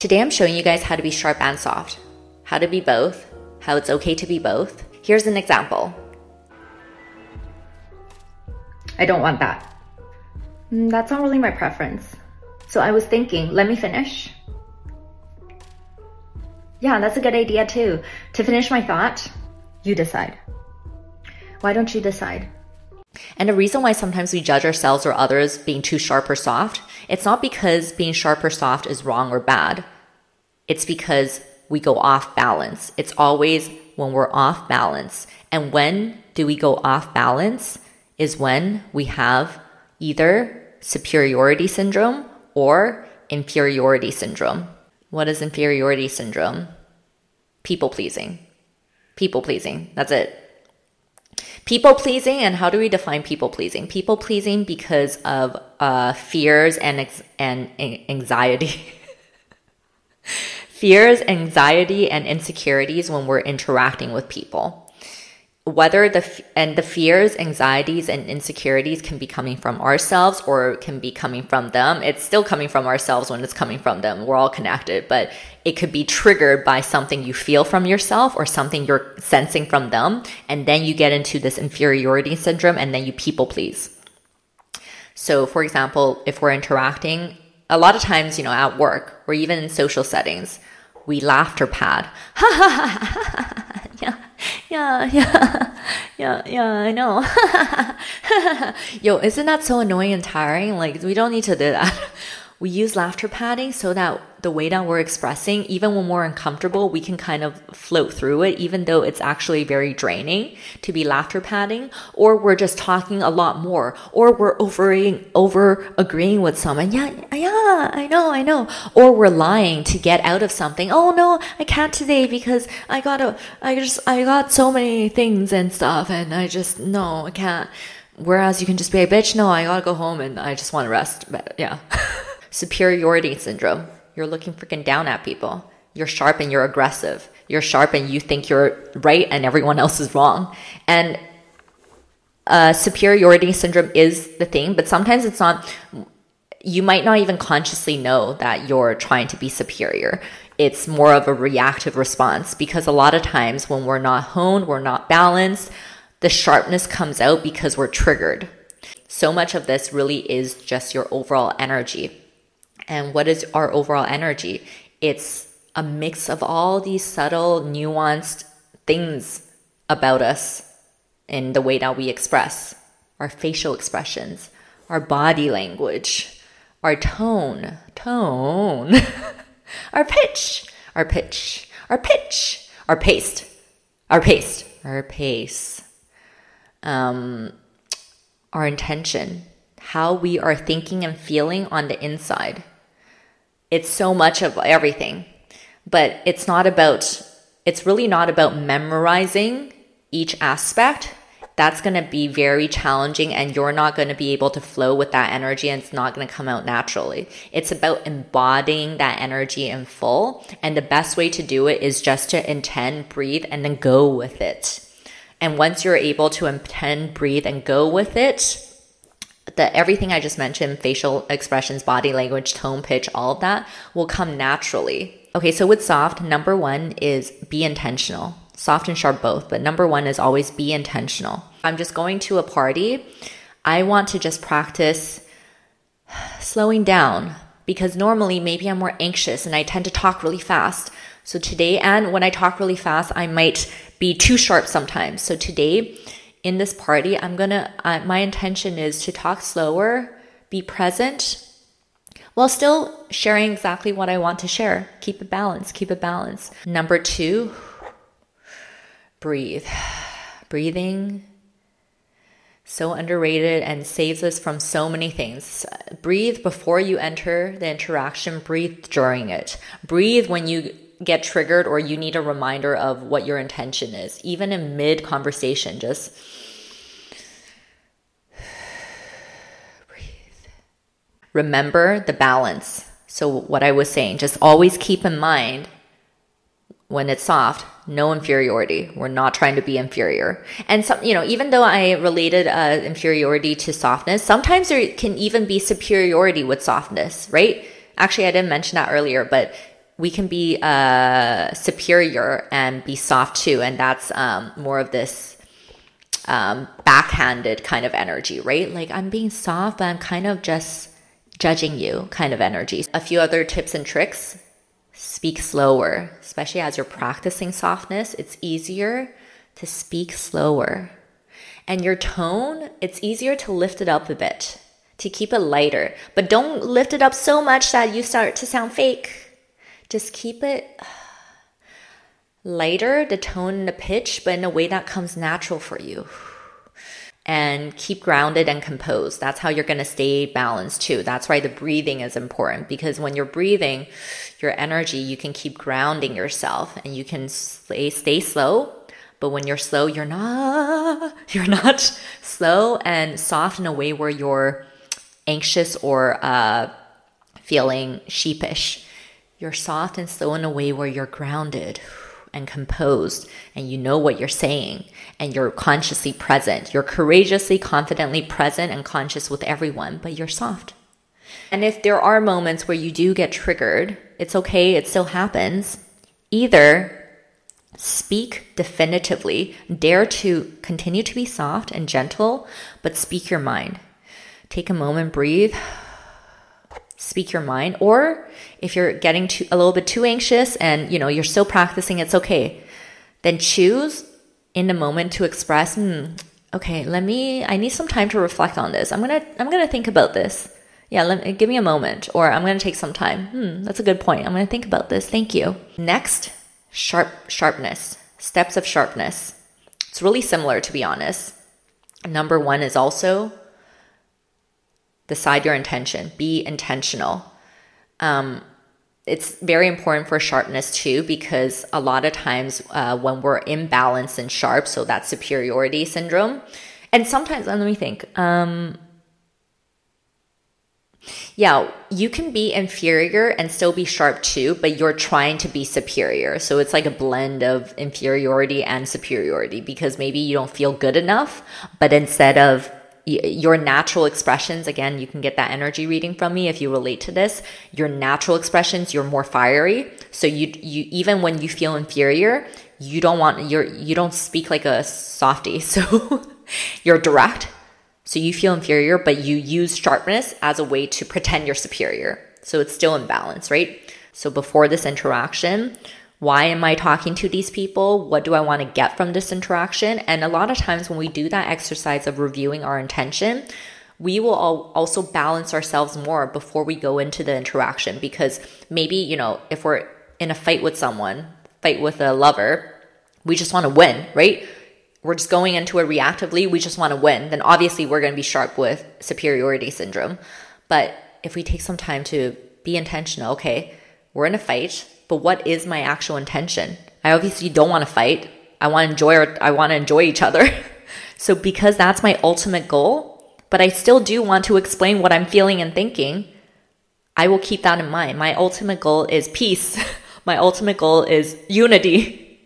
Today I'm showing you guys how to be sharp and soft, how to be both, how it's okay to be both. Here's an example. I don't want that. Mm, that's not really my preference. So I was thinking, let me finish. Yeah, that's a good idea too. To finish my thought, you decide. Why don't you decide? And the reason why sometimes we judge ourselves or others being too sharp or soft, it's not because being sharp or soft is wrong or bad. It's because we go off balance. It's always when we're off balance. And when do we go off balance? Is when we have either superiority syndrome or inferiority syndrome. What is inferiority syndrome? People pleasing. People pleasing. That's it. People pleasing, and how do we define people pleasing? People pleasing because of uh, fears and and anxiety. fears, anxiety, and insecurities when we're interacting with people whether the and the fears anxieties and insecurities can be coming from ourselves or can be coming from them it's still coming from ourselves when it's coming from them. We're all connected but it could be triggered by something you feel from yourself or something you're sensing from them and then you get into this inferiority syndrome and then you people please. So for example if we're interacting a lot of times you know at work or even in social settings we laughter pad. Yeah yeah, yeah, yeah, yeah, I know. Yo, isn't that so annoying and tiring? Like, we don't need to do that. We use laughter padding so that the way that we're expressing, even when we're uncomfortable, we can kind of float through it, even though it's actually very draining to be laughter padding, or we're just talking a lot more, or we're over, over agreeing with someone. Yeah, yeah, I know, I know. Or we're lying to get out of something. Oh no, I can't today because I gotta, I just, I got so many things and stuff and I just, no, I can't. Whereas you can just be a bitch, no, I gotta go home and I just want to rest. But yeah. superiority syndrome. You're looking freaking down at people. You're sharp and you're aggressive. You're sharp and you think you're right and everyone else is wrong. And uh, superiority syndrome is the thing, but sometimes it's not. You might not even consciously know that you're trying to be superior. It's more of a reactive response because a lot of times when we're not honed, we're not balanced, the sharpness comes out because we're triggered. So much of this really is just your overall energy. And what is our overall energy? It's a mix of all these subtle, nuanced things about us in the way that we express our facial expressions, our body language, our tone, tone, our pitch, our pitch, our pitch, our pace, our pace, our pace, um, our intention, how we are thinking and feeling on the inside it's so much of everything. But it's not about, it's really not about memorizing each aspect. That's going to be very challenging and you're not going to be able to flow with that energy and it's not going to come out naturally. It's about embodying that energy in full. And the best way to do it is just to intend, breathe, and then go with it. And once you're able to intend, breathe, and go with it, the everything I just mentioned, facial expressions, body language, tone, pitch, all of that will come naturally. Okay, so with soft, number one is be intentional. Soft and sharp both, but number one is always be intentional. I'm just going to a party. I want to just practice slowing down because normally maybe I'm more anxious and I tend to talk really fast. So today, and when I talk really fast, I might be too sharp sometimes. So today, in this party, I'm gonna, uh, my intention is to talk slower, be present, while still sharing exactly what I want to share. Keep a balance, keep a balance. Number two, breathe. Breathing, so underrated and saves us from so many things. Breathe before you enter the interaction, breathe during it. Breathe when you get triggered or you need a reminder of what your intention is, even in mid conversation, just Remember the balance. So, what I was saying, just always keep in mind when it's soft, no inferiority. We're not trying to be inferior. And some, you know, even though I related uh, inferiority to softness, sometimes there can even be superiority with softness, right? Actually, I didn't mention that earlier, but we can be uh, superior and be soft too. And that's um, more of this um, backhanded kind of energy, right? Like I'm being soft, but I'm kind of just judging you kind of energy. A few other tips and tricks speak slower, especially as you're practicing softness. It's easier to speak slower. And your tone, it's easier to lift it up a bit, to keep it lighter. But don't lift it up so much that you start to sound fake just keep it lighter, the tone and the pitch, but in a way that comes natural for you. And keep grounded and composed. That's how you're going to stay balanced too. That's why the breathing is important because when you're breathing, your energy, you can keep grounding yourself and you can stay, stay slow. But when you're slow, you're not, you're not slow and soft in a way where you're anxious or uh, feeling sheepish you're soft and slow in a way where you're grounded and composed and you know what you're saying and you're consciously present. You're courageously, confidently present and conscious with everyone, but you're soft. And if there are moments where you do get triggered, it's okay, it still happens. Either speak definitively, dare to continue to be soft and gentle, but speak your mind. Take a moment, breathe speak your mind or if you're getting too, a little bit too anxious and you know you're still practicing it's okay. Then choose in the moment to express hmm, okay let me i need some time to reflect on this. I'm gonna i'm gonna think about this. Yeah let me give me a moment or i'm gonna take some time. Hmm, that's a good point. I'm gonna think about this. Thank you. Next sharp sharpness steps of sharpness. It's really similar to be honest. Number one is also decide your intention, be intentional. Um, it's very important for sharpness too, because a lot of times uh, when we're imbalanced and sharp, so that superiority syndrome, and sometimes let me think. Um, yeah, you can be inferior and still be sharp too, but you're trying to be superior. So it's like a blend of inferiority and superiority because maybe you don't feel good enough, but instead of your natural expressions again you can get that energy reading from me if you relate to this your natural expressions you're more fiery. So you you even when you feel inferior you don't want you're you don't speak like a softy so you're direct. So you feel inferior but you use sharpness as a way to pretend you're superior. So it's still in balance right? So before this interaction why am I talking to these people? What do I want to get from this interaction? And a lot of times when we do that exercise of reviewing our intention, we will also balance ourselves more before we go into the interaction because maybe, you know, if we're in a fight with someone, fight with a lover, we just want to win, right? We're just going into it reactively, we just want to win. Then obviously we're going to be sharp with superiority syndrome. But if we take some time to be intentional, okay, we're in a fight but what is my actual intention? I obviously don't want to fight. I want to enjoy our, I want to enjoy each other. so because that's my ultimate goal, but I still do want to explain what I'm feeling and thinking, I will keep that in mind. My ultimate goal is peace. my ultimate goal is unity.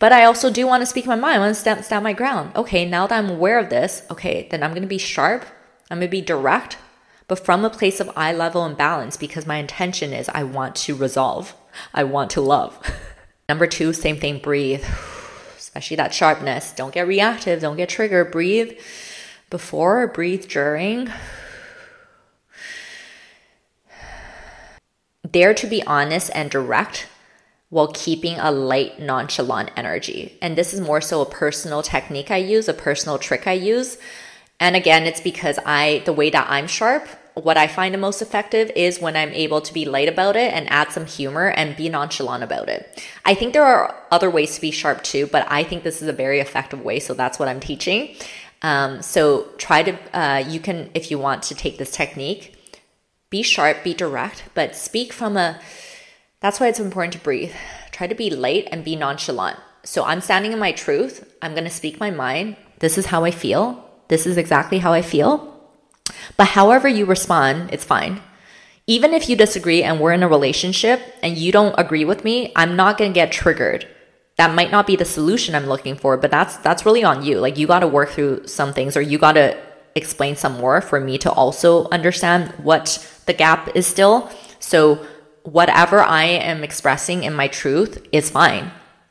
But I also do want to speak my mind. I want to stand, stand my ground. Okay, now that I'm aware of this, okay, then I'm going to be sharp. I'm going to be direct, but from a place of eye level and balance because my intention is I want to resolve. I want to love. Number two, same thing, breathe. Especially that sharpness. Don't get reactive, don't get triggered. Breathe before, breathe during. Dare to be honest and direct while keeping a light, nonchalant energy. And this is more so a personal technique I use, a personal trick I use. And again, it's because I, the way that I'm sharp, what I find the most effective is when I'm able to be light about it and add some humor and be nonchalant about it. I think there are other ways to be sharp too, but I think this is a very effective way. So that's what I'm teaching. Um, so try to, uh, you can, if you want to take this technique, be sharp, be direct, but speak from a, that's why it's important to breathe. Try to be light and be nonchalant. So I'm standing in my truth. I'm going to speak my mind. This is how I feel. This is exactly how I feel. But however you respond, it's fine. Even if you disagree and we're in a relationship and you don't agree with me, I'm not going to get triggered. That might not be the solution I'm looking for, but that's that's really on you. Like you got to work through some things or you got to explain some more for me to also understand what the gap is still. So whatever I am expressing in my truth is fine.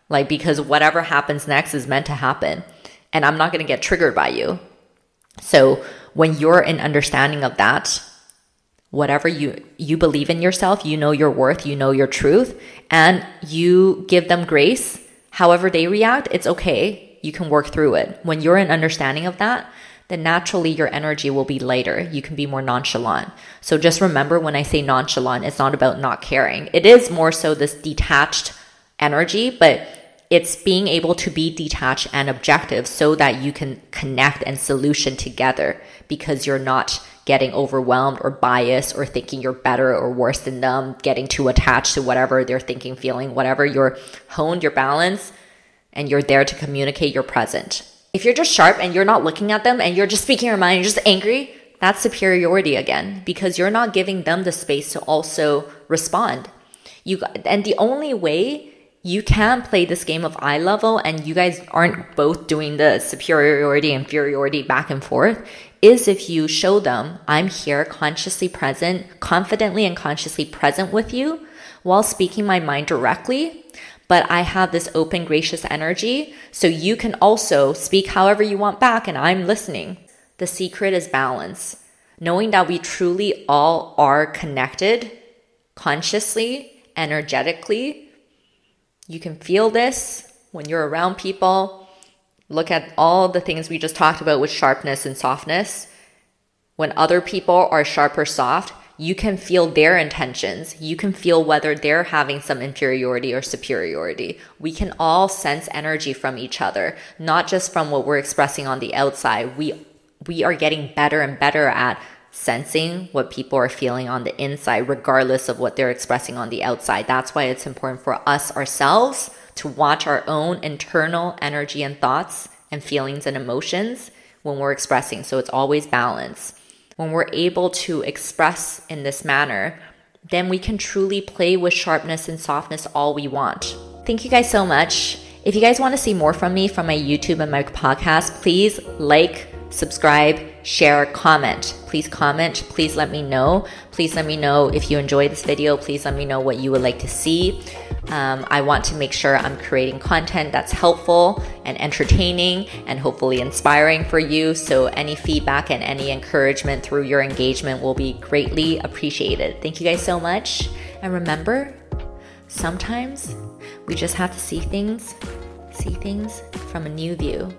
Like, because whatever happens next is meant to happen. And I'm not going to get triggered by you. So when you're in understanding of that, whatever you you believe in yourself, you know your worth, you know your truth, and you give them grace. However they react, it's okay. You can work through it. When you're in understanding of that, then naturally your energy will be lighter. You can be more nonchalant. So just remember when I say nonchalant, it's not about not caring. It is more so this detached energy, but it's being able to be detached and objective so that you can connect and solution together because you're not getting overwhelmed or biased or thinking you're better or worse than them, getting too attached to whatever they're thinking, feeling, whatever. You're honed your balance and you're there to communicate your present. If you're just sharp and you're not looking at them and you're just speaking your mind, you're just angry, that's superiority again because you're not giving them the space to also respond. You and the only way you can play this game of eye level and you guys aren't both doing the superiority inferiority back and forth is if you show them I'm here consciously present, confidently and consciously present with you while speaking my mind directly. But I have this open, gracious energy. So you can also speak however you want back and I'm listening. The secret is balance. Knowing that we truly all are connected consciously, energetically. You can feel this when you're around people Look at all the things we just talked about with sharpness and softness. When other people are sharp or soft, you can feel their intentions. You can feel whether they're having some inferiority or superiority. We can all sense energy from each other, not just from what we're expressing on the outside. We, we are getting better and better at sensing what people are feeling on the inside, regardless of what they're expressing on the outside. That's why it's important for us ourselves to watch our own internal energy and thoughts and feelings and emotions when we're expressing. So it's always balance. When we're able to express in this manner, then we can truly play with sharpness and softness all we want. Thank you guys so much. If you guys want to see more from me from my YouTube and my podcast, please like, subscribe, share, comment. Please comment. Please let me know. Please let me know if you enjoy this video. Please let me know what you would like to see. Um, I want to make sure I'm creating content that's helpful and entertaining and hopefully inspiring for you. So, any feedback and any encouragement through your engagement will be greatly appreciated. Thank you guys so much. And remember, sometimes we just have to see things, see things from a new view.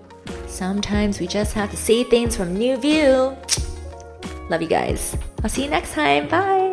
Sometimes we just have to see things from new view. Love you guys. I'll see you next time. Bye.